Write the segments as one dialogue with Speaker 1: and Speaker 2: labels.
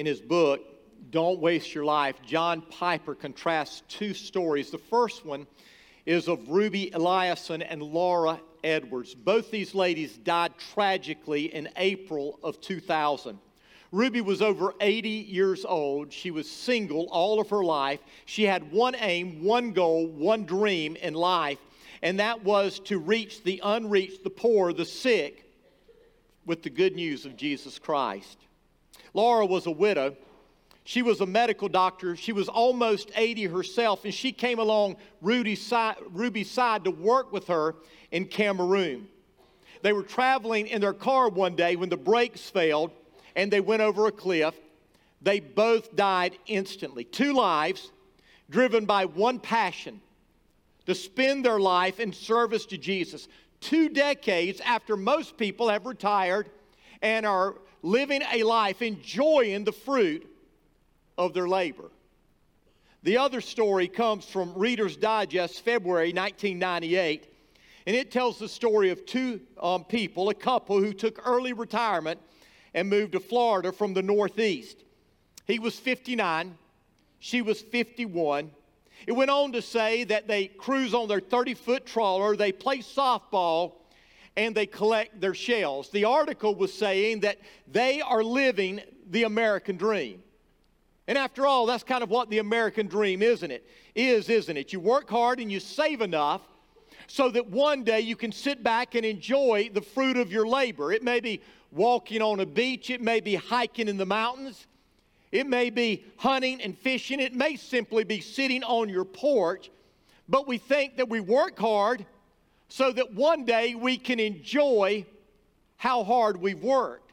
Speaker 1: in his book, Don't Waste Your Life, John Piper contrasts two stories. The first one is of Ruby Eliason and Laura Edwards. Both these ladies died tragically in April of 2000. Ruby was over 80 years old. She was single all of her life. She had one aim, one goal, one dream in life, and that was to reach the unreached, the poor, the sick with the good news of Jesus Christ. Laura was a widow. She was a medical doctor. She was almost 80 herself, and she came along Rudy's side, Ruby's side to work with her in Cameroon. They were traveling in their car one day when the brakes failed and they went over a cliff. They both died instantly. Two lives driven by one passion to spend their life in service to Jesus. Two decades after most people have retired and are living a life enjoying the fruit of their labor. The other story comes from Reader's Digest, February 1998, and it tells the story of two um, people, a couple who took early retirement and moved to Florida from the Northeast. He was 59, she was 51. It went on to say that they cruise on their 30 foot trawler, they play softball, and they collect their shells. The article was saying that they are living the American dream. And after all, that's kind of what the American dream, isn't it? Is, isn't it? You work hard and you save enough so that one day you can sit back and enjoy the fruit of your labor. It may be walking on a beach, it may be hiking in the mountains, it may be hunting and fishing, it may simply be sitting on your porch. But we think that we work hard so that one day we can enjoy how hard we've worked.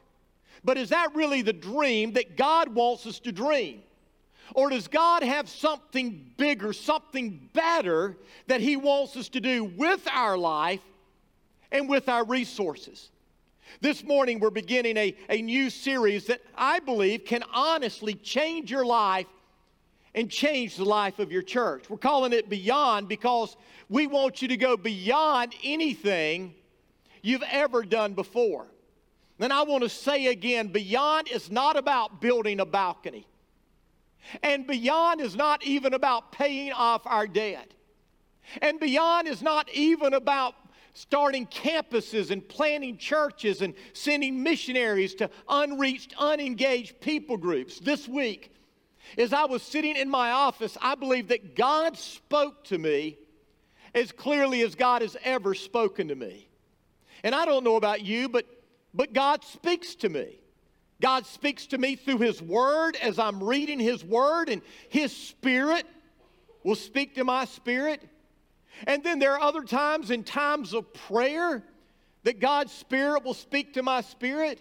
Speaker 1: But is that really the dream that God wants us to dream? Or does God have something bigger, something better that He wants us to do with our life and with our resources? This morning, we're beginning a, a new series that I believe can honestly change your life and change the life of your church. We're calling it Beyond because we want you to go beyond anything you've ever done before. Then I want to say again Beyond is not about building a balcony, and Beyond is not even about paying off our debt. And beyond is not even about starting campuses and planting churches and sending missionaries to unreached, unengaged people groups. This week, as I was sitting in my office, I believe that God spoke to me as clearly as God has ever spoken to me. And I don't know about you, but, but God speaks to me. God speaks to me through His Word as I'm reading His Word, and His Spirit will speak to my spirit. And then there are other times in times of prayer that God's Spirit will speak to my spirit.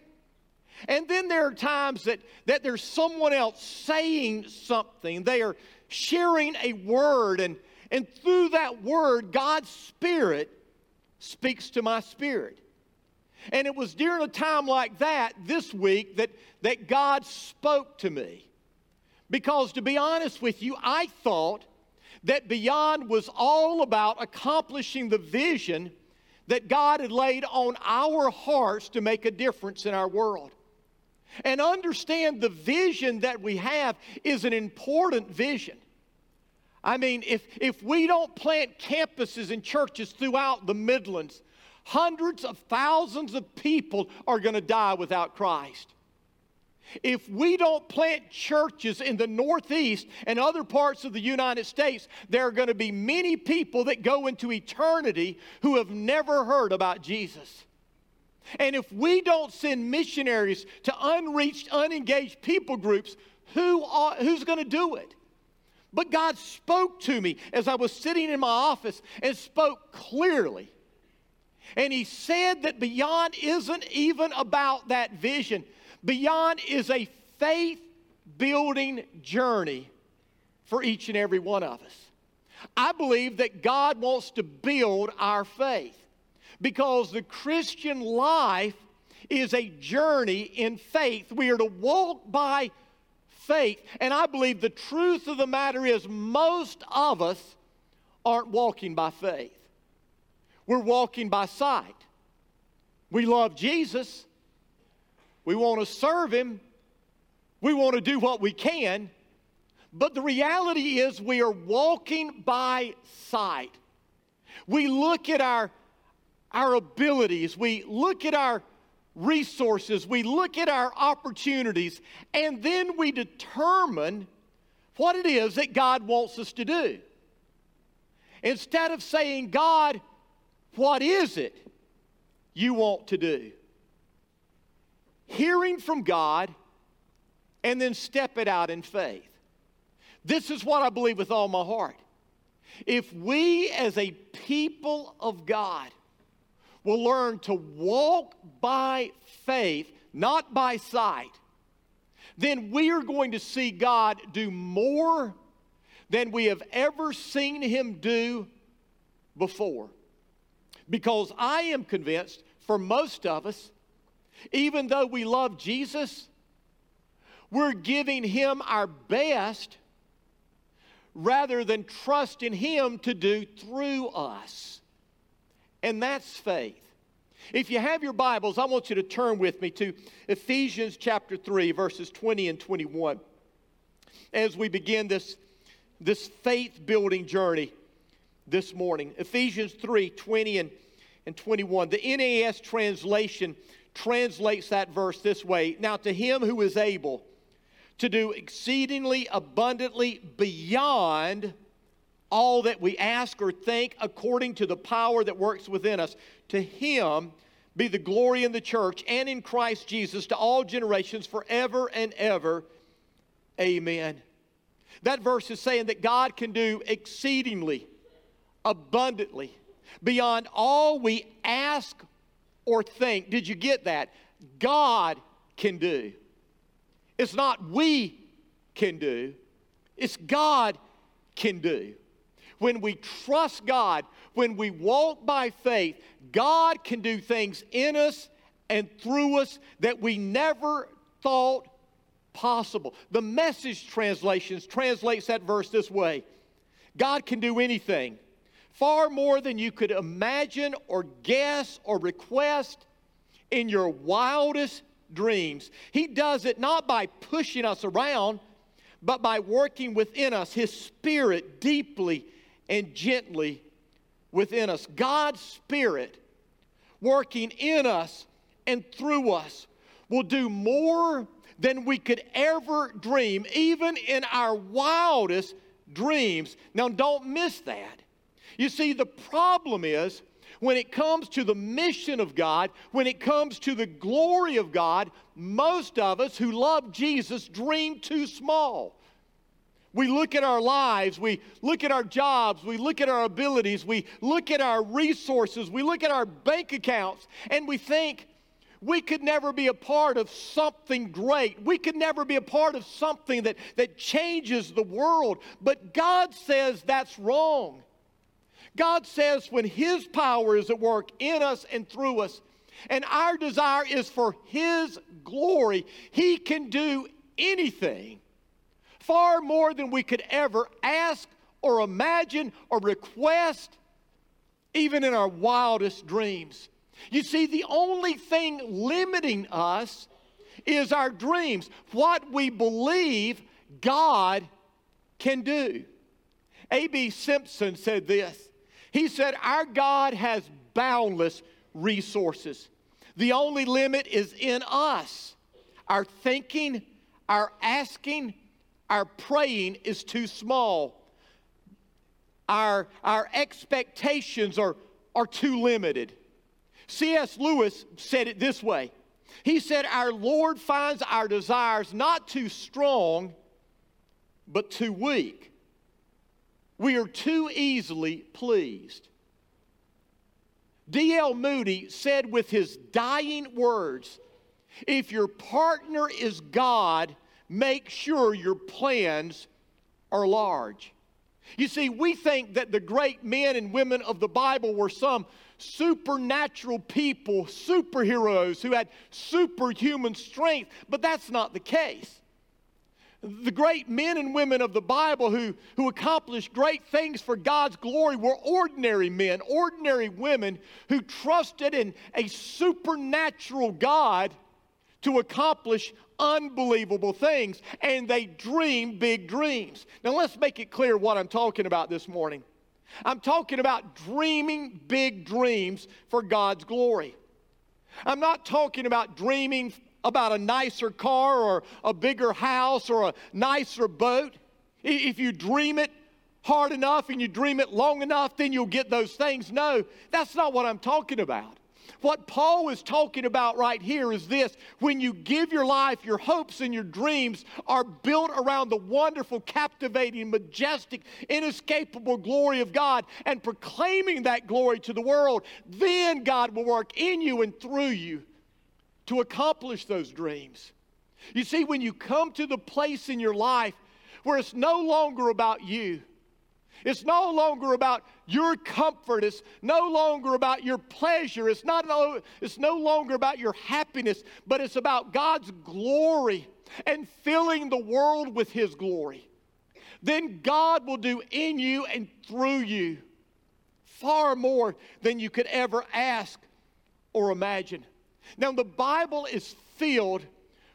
Speaker 1: And then there are times that, that there's someone else saying something. They are sharing a word, and, and through that word, God's Spirit speaks to my spirit. And it was during a time like that this week that, that God spoke to me. Because to be honest with you, I thought that Beyond was all about accomplishing the vision that God had laid on our hearts to make a difference in our world. And understand the vision that we have is an important vision. I mean, if, if we don't plant campuses and churches throughout the Midlands, hundreds of thousands of people are going to die without Christ. If we don't plant churches in the Northeast and other parts of the United States, there are going to be many people that go into eternity who have never heard about Jesus. And if we don't send missionaries to unreached, unengaged people groups, who are, who's going to do it? But God spoke to me as I was sitting in my office and spoke clearly. And He said that beyond isn't even about that vision. Beyond is a faith building journey for each and every one of us. I believe that God wants to build our faith because the Christian life is a journey in faith. We are to walk by faith. And I believe the truth of the matter is, most of us aren't walking by faith, we're walking by sight. We love Jesus, we want to serve Him, We want to do what we can, but the reality is we are walking by sight. We look at our, our abilities, we look at our resources, we look at our opportunities, and then we determine what it is that God wants us to do. Instead of saying, God, what is it you want to do? Hearing from God and then step it out in faith. This is what I believe with all my heart. If we as a people of God will learn to walk by faith, not by sight, then we are going to see God do more than we have ever seen Him do before. Because I am convinced, for most of us, even though we love Jesus, we're giving Him our best rather than trust in Him to do through us. And that's faith. If you have your Bibles, I want you to turn with me to Ephesians chapter 3, verses 20 and 21, as we begin this, this faith building journey this morning. Ephesians 3, 20 and, and 21. The NAS translation translates that verse this way Now, to him who is able to do exceedingly abundantly beyond all that we ask or think according to the power that works within us. To him be the glory in the church and in Christ Jesus to all generations forever and ever. Amen. That verse is saying that God can do exceedingly, abundantly, beyond all we ask or think. Did you get that? God can do. It's not we can do, it's God can do. When we trust God, when we walk by faith, God can do things in us and through us that we never thought possible. The message translations translates that verse this way God can do anything, far more than you could imagine or guess or request in your wildest dreams. He does it not by pushing us around, but by working within us, His Spirit deeply and gently within us. God's Spirit working in us and through us will do more than we could ever dream, even in our wildest dreams. Now, don't miss that. You see, the problem is when it comes to the mission of God, when it comes to the glory of God, most of us who love Jesus dream too small. We look at our lives, we look at our jobs, we look at our abilities, we look at our resources, we look at our bank accounts, and we think we could never be a part of something great. We could never be a part of something that, that changes the world. But God says that's wrong. God says when His power is at work in us and through us, and our desire is for His glory, He can do anything far more than we could ever ask or imagine or request, even in our wildest dreams. You see, the only thing limiting us is our dreams, what we believe God can do. A.B. Simpson said this he said, Our God has boundless resources. The only limit is in us. Our thinking, our asking, our praying is too small. Our, our expectations are, are too limited. C.S. Lewis said it this way He said, Our Lord finds our desires not too strong, but too weak. We are too easily pleased. D.L. Moody said with his dying words if your partner is God, make sure your plans are large. You see, we think that the great men and women of the Bible were some supernatural people, superheroes who had superhuman strength, but that's not the case. The great men and women of the Bible who, who accomplished great things for God's glory were ordinary men, ordinary women who trusted in a supernatural God to accomplish unbelievable things, and they dream big dreams. Now, let's make it clear what I'm talking about this morning. I'm talking about dreaming big dreams for God's glory. I'm not talking about dreaming about a nicer car or a bigger house or a nicer boat. If you dream it hard enough and you dream it long enough, then you'll get those things. No, that's not what I'm talking about. What Paul is talking about right here is this when you give your life, your hopes and your dreams are built around the wonderful, captivating, majestic, inescapable glory of God and proclaiming that glory to the world, then God will work in you and through you to accomplish those dreams. You see, when you come to the place in your life where it's no longer about you, it's no longer about your comfort. It's no longer about your pleasure. It's, not, it's no longer about your happiness, but it's about God's glory and filling the world with His glory. Then God will do in you and through you far more than you could ever ask or imagine. Now, the Bible is filled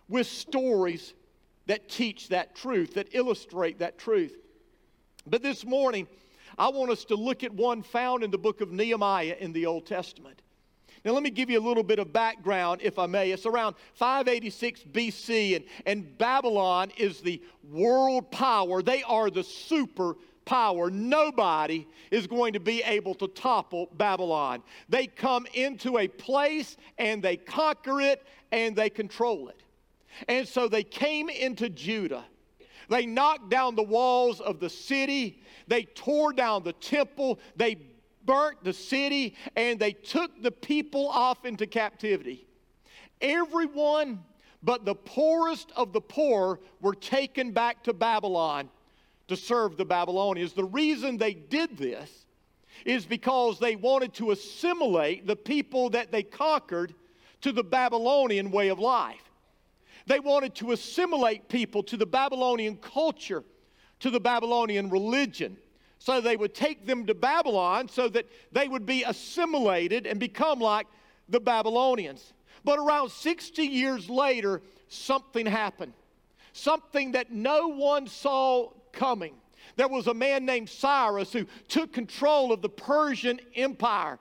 Speaker 1: with stories that teach that truth, that illustrate that truth. But this morning, I want us to look at one found in the book of Nehemiah in the Old Testament. Now, let me give you a little bit of background, if I may. It's around 586 BC, and, and Babylon is the world power. They are the super power. Nobody is going to be able to topple Babylon. They come into a place and they conquer it and they control it. And so they came into Judah. They knocked down the walls of the city. They tore down the temple. They burnt the city and they took the people off into captivity. Everyone but the poorest of the poor were taken back to Babylon to serve the Babylonians. The reason they did this is because they wanted to assimilate the people that they conquered to the Babylonian way of life. They wanted to assimilate people to the Babylonian culture, to the Babylonian religion. So they would take them to Babylon so that they would be assimilated and become like the Babylonians. But around 60 years later, something happened. Something that no one saw coming. There was a man named Cyrus who took control of the Persian Empire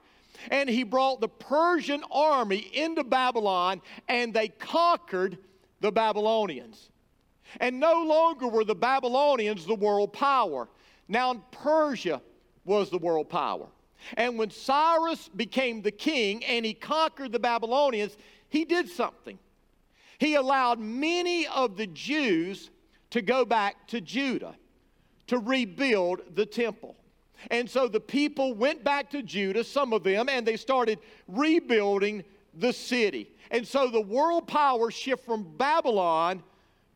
Speaker 1: and he brought the Persian army into Babylon and they conquered the Babylonians. And no longer were the Babylonians the world power. Now Persia was the world power. And when Cyrus became the king and he conquered the Babylonians, he did something. He allowed many of the Jews to go back to Judah to rebuild the temple. And so the people went back to Judah, some of them, and they started rebuilding the city. And so the world power shift from Babylon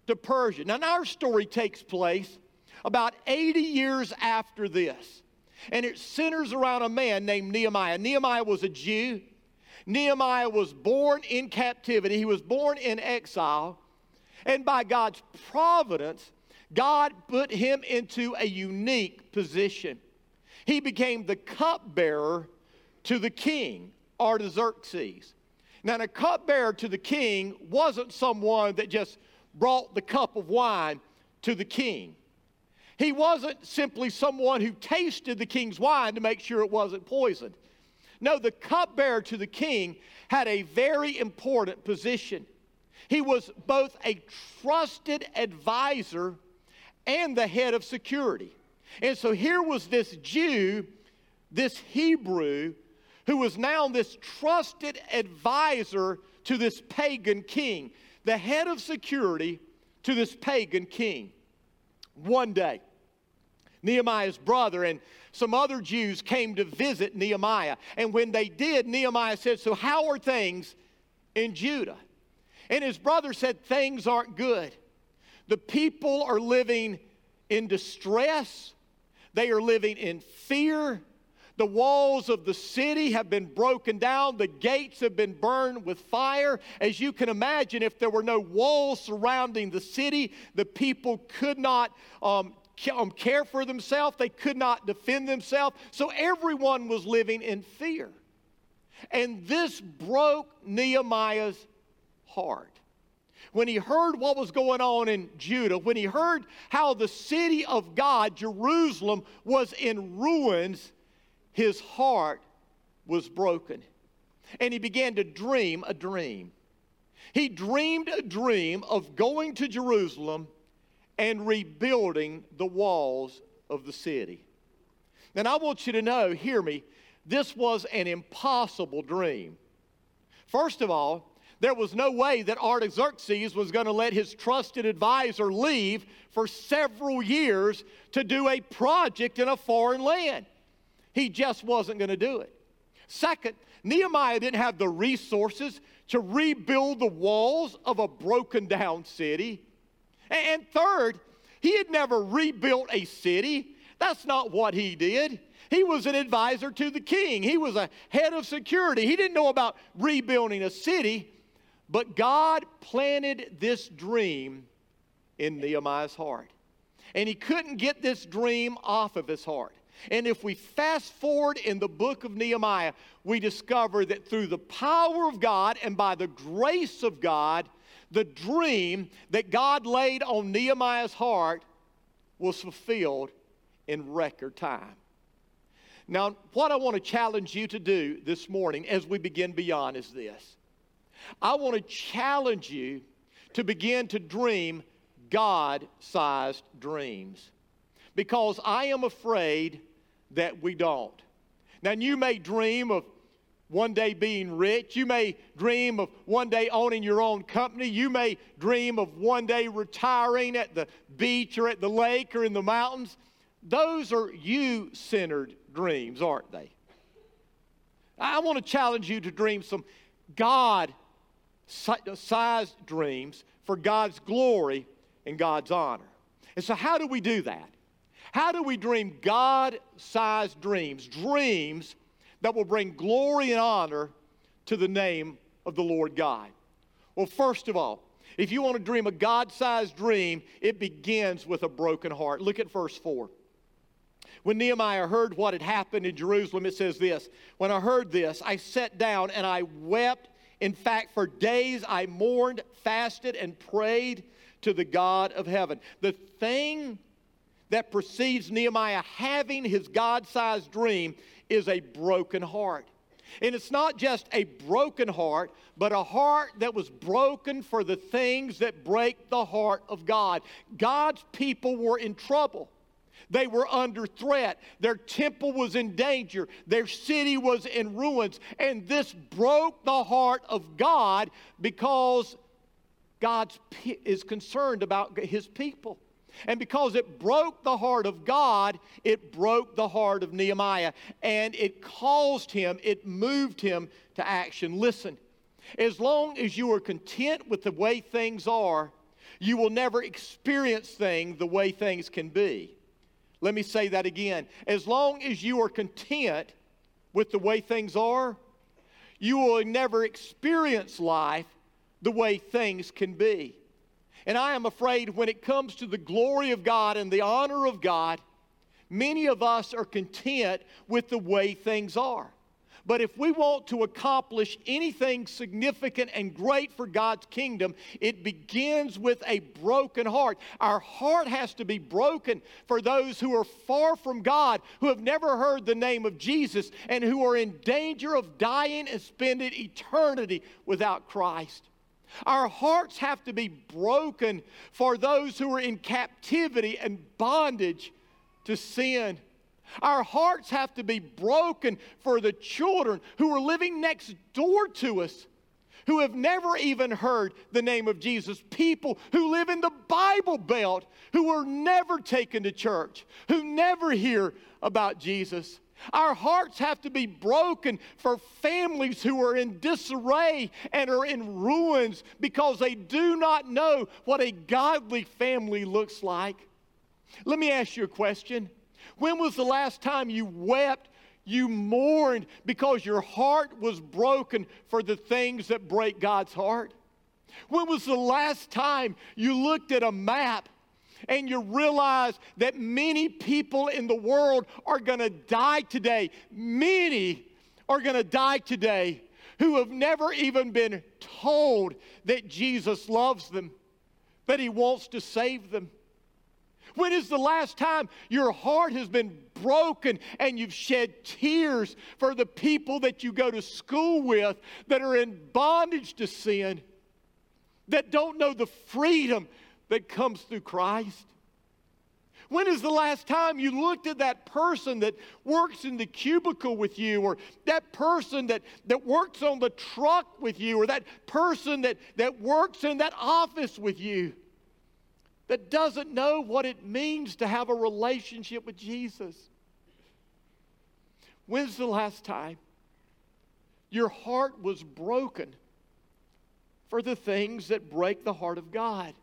Speaker 1: to Persia. Now, our story takes place about 80 years after this. And it centers around a man named Nehemiah. Nehemiah was a Jew. Nehemiah was born in captivity, he was born in exile. And by God's providence, God put him into a unique position. He became the cupbearer to the king, Artaxerxes. Now, the cupbearer to the king wasn't someone that just brought the cup of wine to the king. He wasn't simply someone who tasted the king's wine to make sure it wasn't poisoned. No, the cupbearer to the king had a very important position. He was both a trusted advisor and the head of security. And so here was this Jew, this Hebrew, who was now this trusted advisor to this pagan king, the head of security to this pagan king. One day, Nehemiah's brother and some other Jews came to visit Nehemiah. And when they did, Nehemiah said, So, how are things in Judah? And his brother said, Things aren't good. The people are living in distress, they are living in fear, the walls of the city have been broken down. The gates have been burned with fire. As you can imagine, if there were no walls surrounding the city, the people could not um, um care for themselves. They could not defend themselves. So everyone was living in fear. And this broke Nehemiah's heart. when he heard what was going on in Judah, when he heard how the city of God, Jerusalem, was in ruins, his heart was broken. And he began to dream a dream. He dreamed a dream of going to Jerusalem and rebuilding the walls of the city. And I want you to know, hear me, this was an impossible dream. First of all, there was no way that Artaxerxes was going to let his trusted advisor leave for several years to do a project in a foreign land. He just wasn't going to do it. Second, Nehemiah didn't have the resources to rebuild the walls of a broken down city. And third, he had never rebuilt a city. That's not what he did. He was an advisor to the king, he was a head of security. He didn't know about rebuilding a city, but God planted this dream in Nehemiah's heart. And he couldn't get this dream off of his heart. And if we fast forward in the book of Nehemiah, we discover that through the power of God and by the grace of God, the dream that God laid on Nehemiah's heart was fulfilled in record time. Now, what I want to challenge you to do this morning as we begin beyond is this I want to challenge you to begin to dream God sized dreams because I am afraid that we don't. Now, you may dream of one day being rich. You may dream of one day owning your own company. You may dream of one day retiring at the beach or at the lake or in the mountains. Those are you centered dreams, aren't they? I want to challenge you to dream some God sized dreams for God's glory and God's honor. And so, how do we do that? How do we dream God sized dreams? Dreams that will bring glory and honor to the name of the Lord God. Well, first of all, if you want to dream a God sized dream, it begins with a broken heart. Look at verse 4. When Nehemiah heard what had happened in Jerusalem, it says this When I heard this, I sat down and I wept. In fact, for days I mourned, fasted, and prayed to the God of heaven. The thing that precedes Nehemiah having his God sized dream is a broken heart. And it's not just a broken heart, but a heart that was broken for the things that break the heart of God. God's people were in trouble. They were under threat. Their temple was in danger. Their city was in ruins. And this broke the heart of God because God is concerned about his people. And because it broke the heart of God, it broke the heart of Nehemiah. And it caused him, it moved him to action. Listen, as long as you are content with the way things are, you will never experience things the way things can be. Let me say that again. As long as you are content with the way things are, you will never experience life the way things can be. And I am afraid when it comes to the glory of God and the honor of God, many of us are content with the way things are. But if we want to accomplish anything significant and great for God's kingdom, it begins with a broken heart. Our heart has to be broken for those who are far from God, who have never heard the name of Jesus, and who are in danger of dying and spending eternity without Christ. Our hearts have to be broken for those who are in captivity and bondage to sin. Our hearts have to be broken for the children who are living next door to us, who have never even heard the name of Jesus. People who live in the Bible Belt, who are never taken to church, who never hear about Jesus. Our hearts have to be broken for families who are in disarray and are in ruins because they do not know what a godly family looks like. Let me ask you a question. When was the last time you wept, you mourned because your heart was broken for the things that break God's heart? When was the last time you looked at a map and you realize that many people in the world are going to die today. Many are going to die today who have never even been told that Jesus loves them, that He wants to save them. When is the last time your heart has been broken and you've shed tears for the people that you go to school with that are in bondage to sin, that don't know the freedom that comes through Christ? When is the last time you looked at that person that works in the cubicle with you, or that person that, that works on the truck with you, or that person that, that works in that office with you? that doesn't know what it means to have a relationship with Jesus. When's the last time your heart was broken for the things that break the heart of God?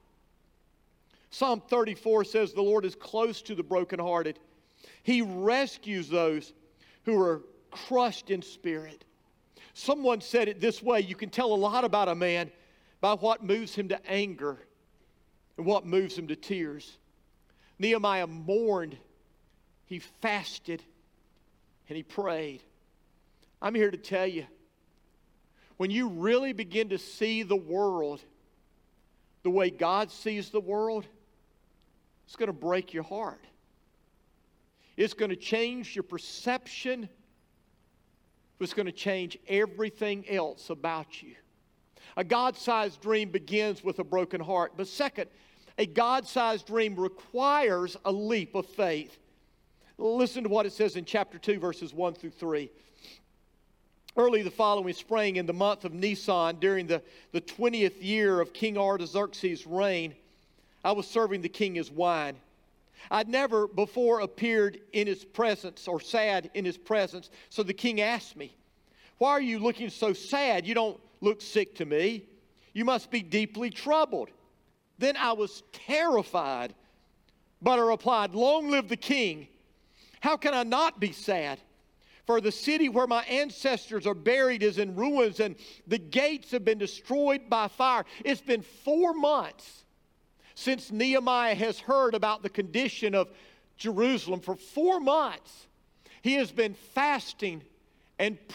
Speaker 1: Psalm 34 says, The Lord is close to the brokenhearted. He rescues those who are crushed in spirit. Someone said it this way you can tell a lot about a man by what moves him to anger and what moves him to tears. Nehemiah mourned, he fasted, and he prayed. I'm here to tell you when you really begin to see the world the way God sees the world, it's going to break your heart. It's going to change your perception. It's going to change everything else about you. A God sized dream begins with a broken heart. But second, a God sized dream requires a leap of faith. Listen to what it says in chapter 2, verses 1 through 3. Early the following spring, in the month of Nisan, during the, the 20th year of King Artaxerxes' reign, I was serving the king his wine. I'd never before appeared in his presence or sad in his presence, so the king asked me, Why are you looking so sad? You don't look sick to me. You must be deeply troubled. Then I was terrified, but I replied, Long live the king. How can I not be sad? For the city where my ancestors are buried is in ruins, and the gates have been destroyed by fire. It's been four months since Nehemiah has heard about the condition of Jerusalem. For four months, he has been fasting and praying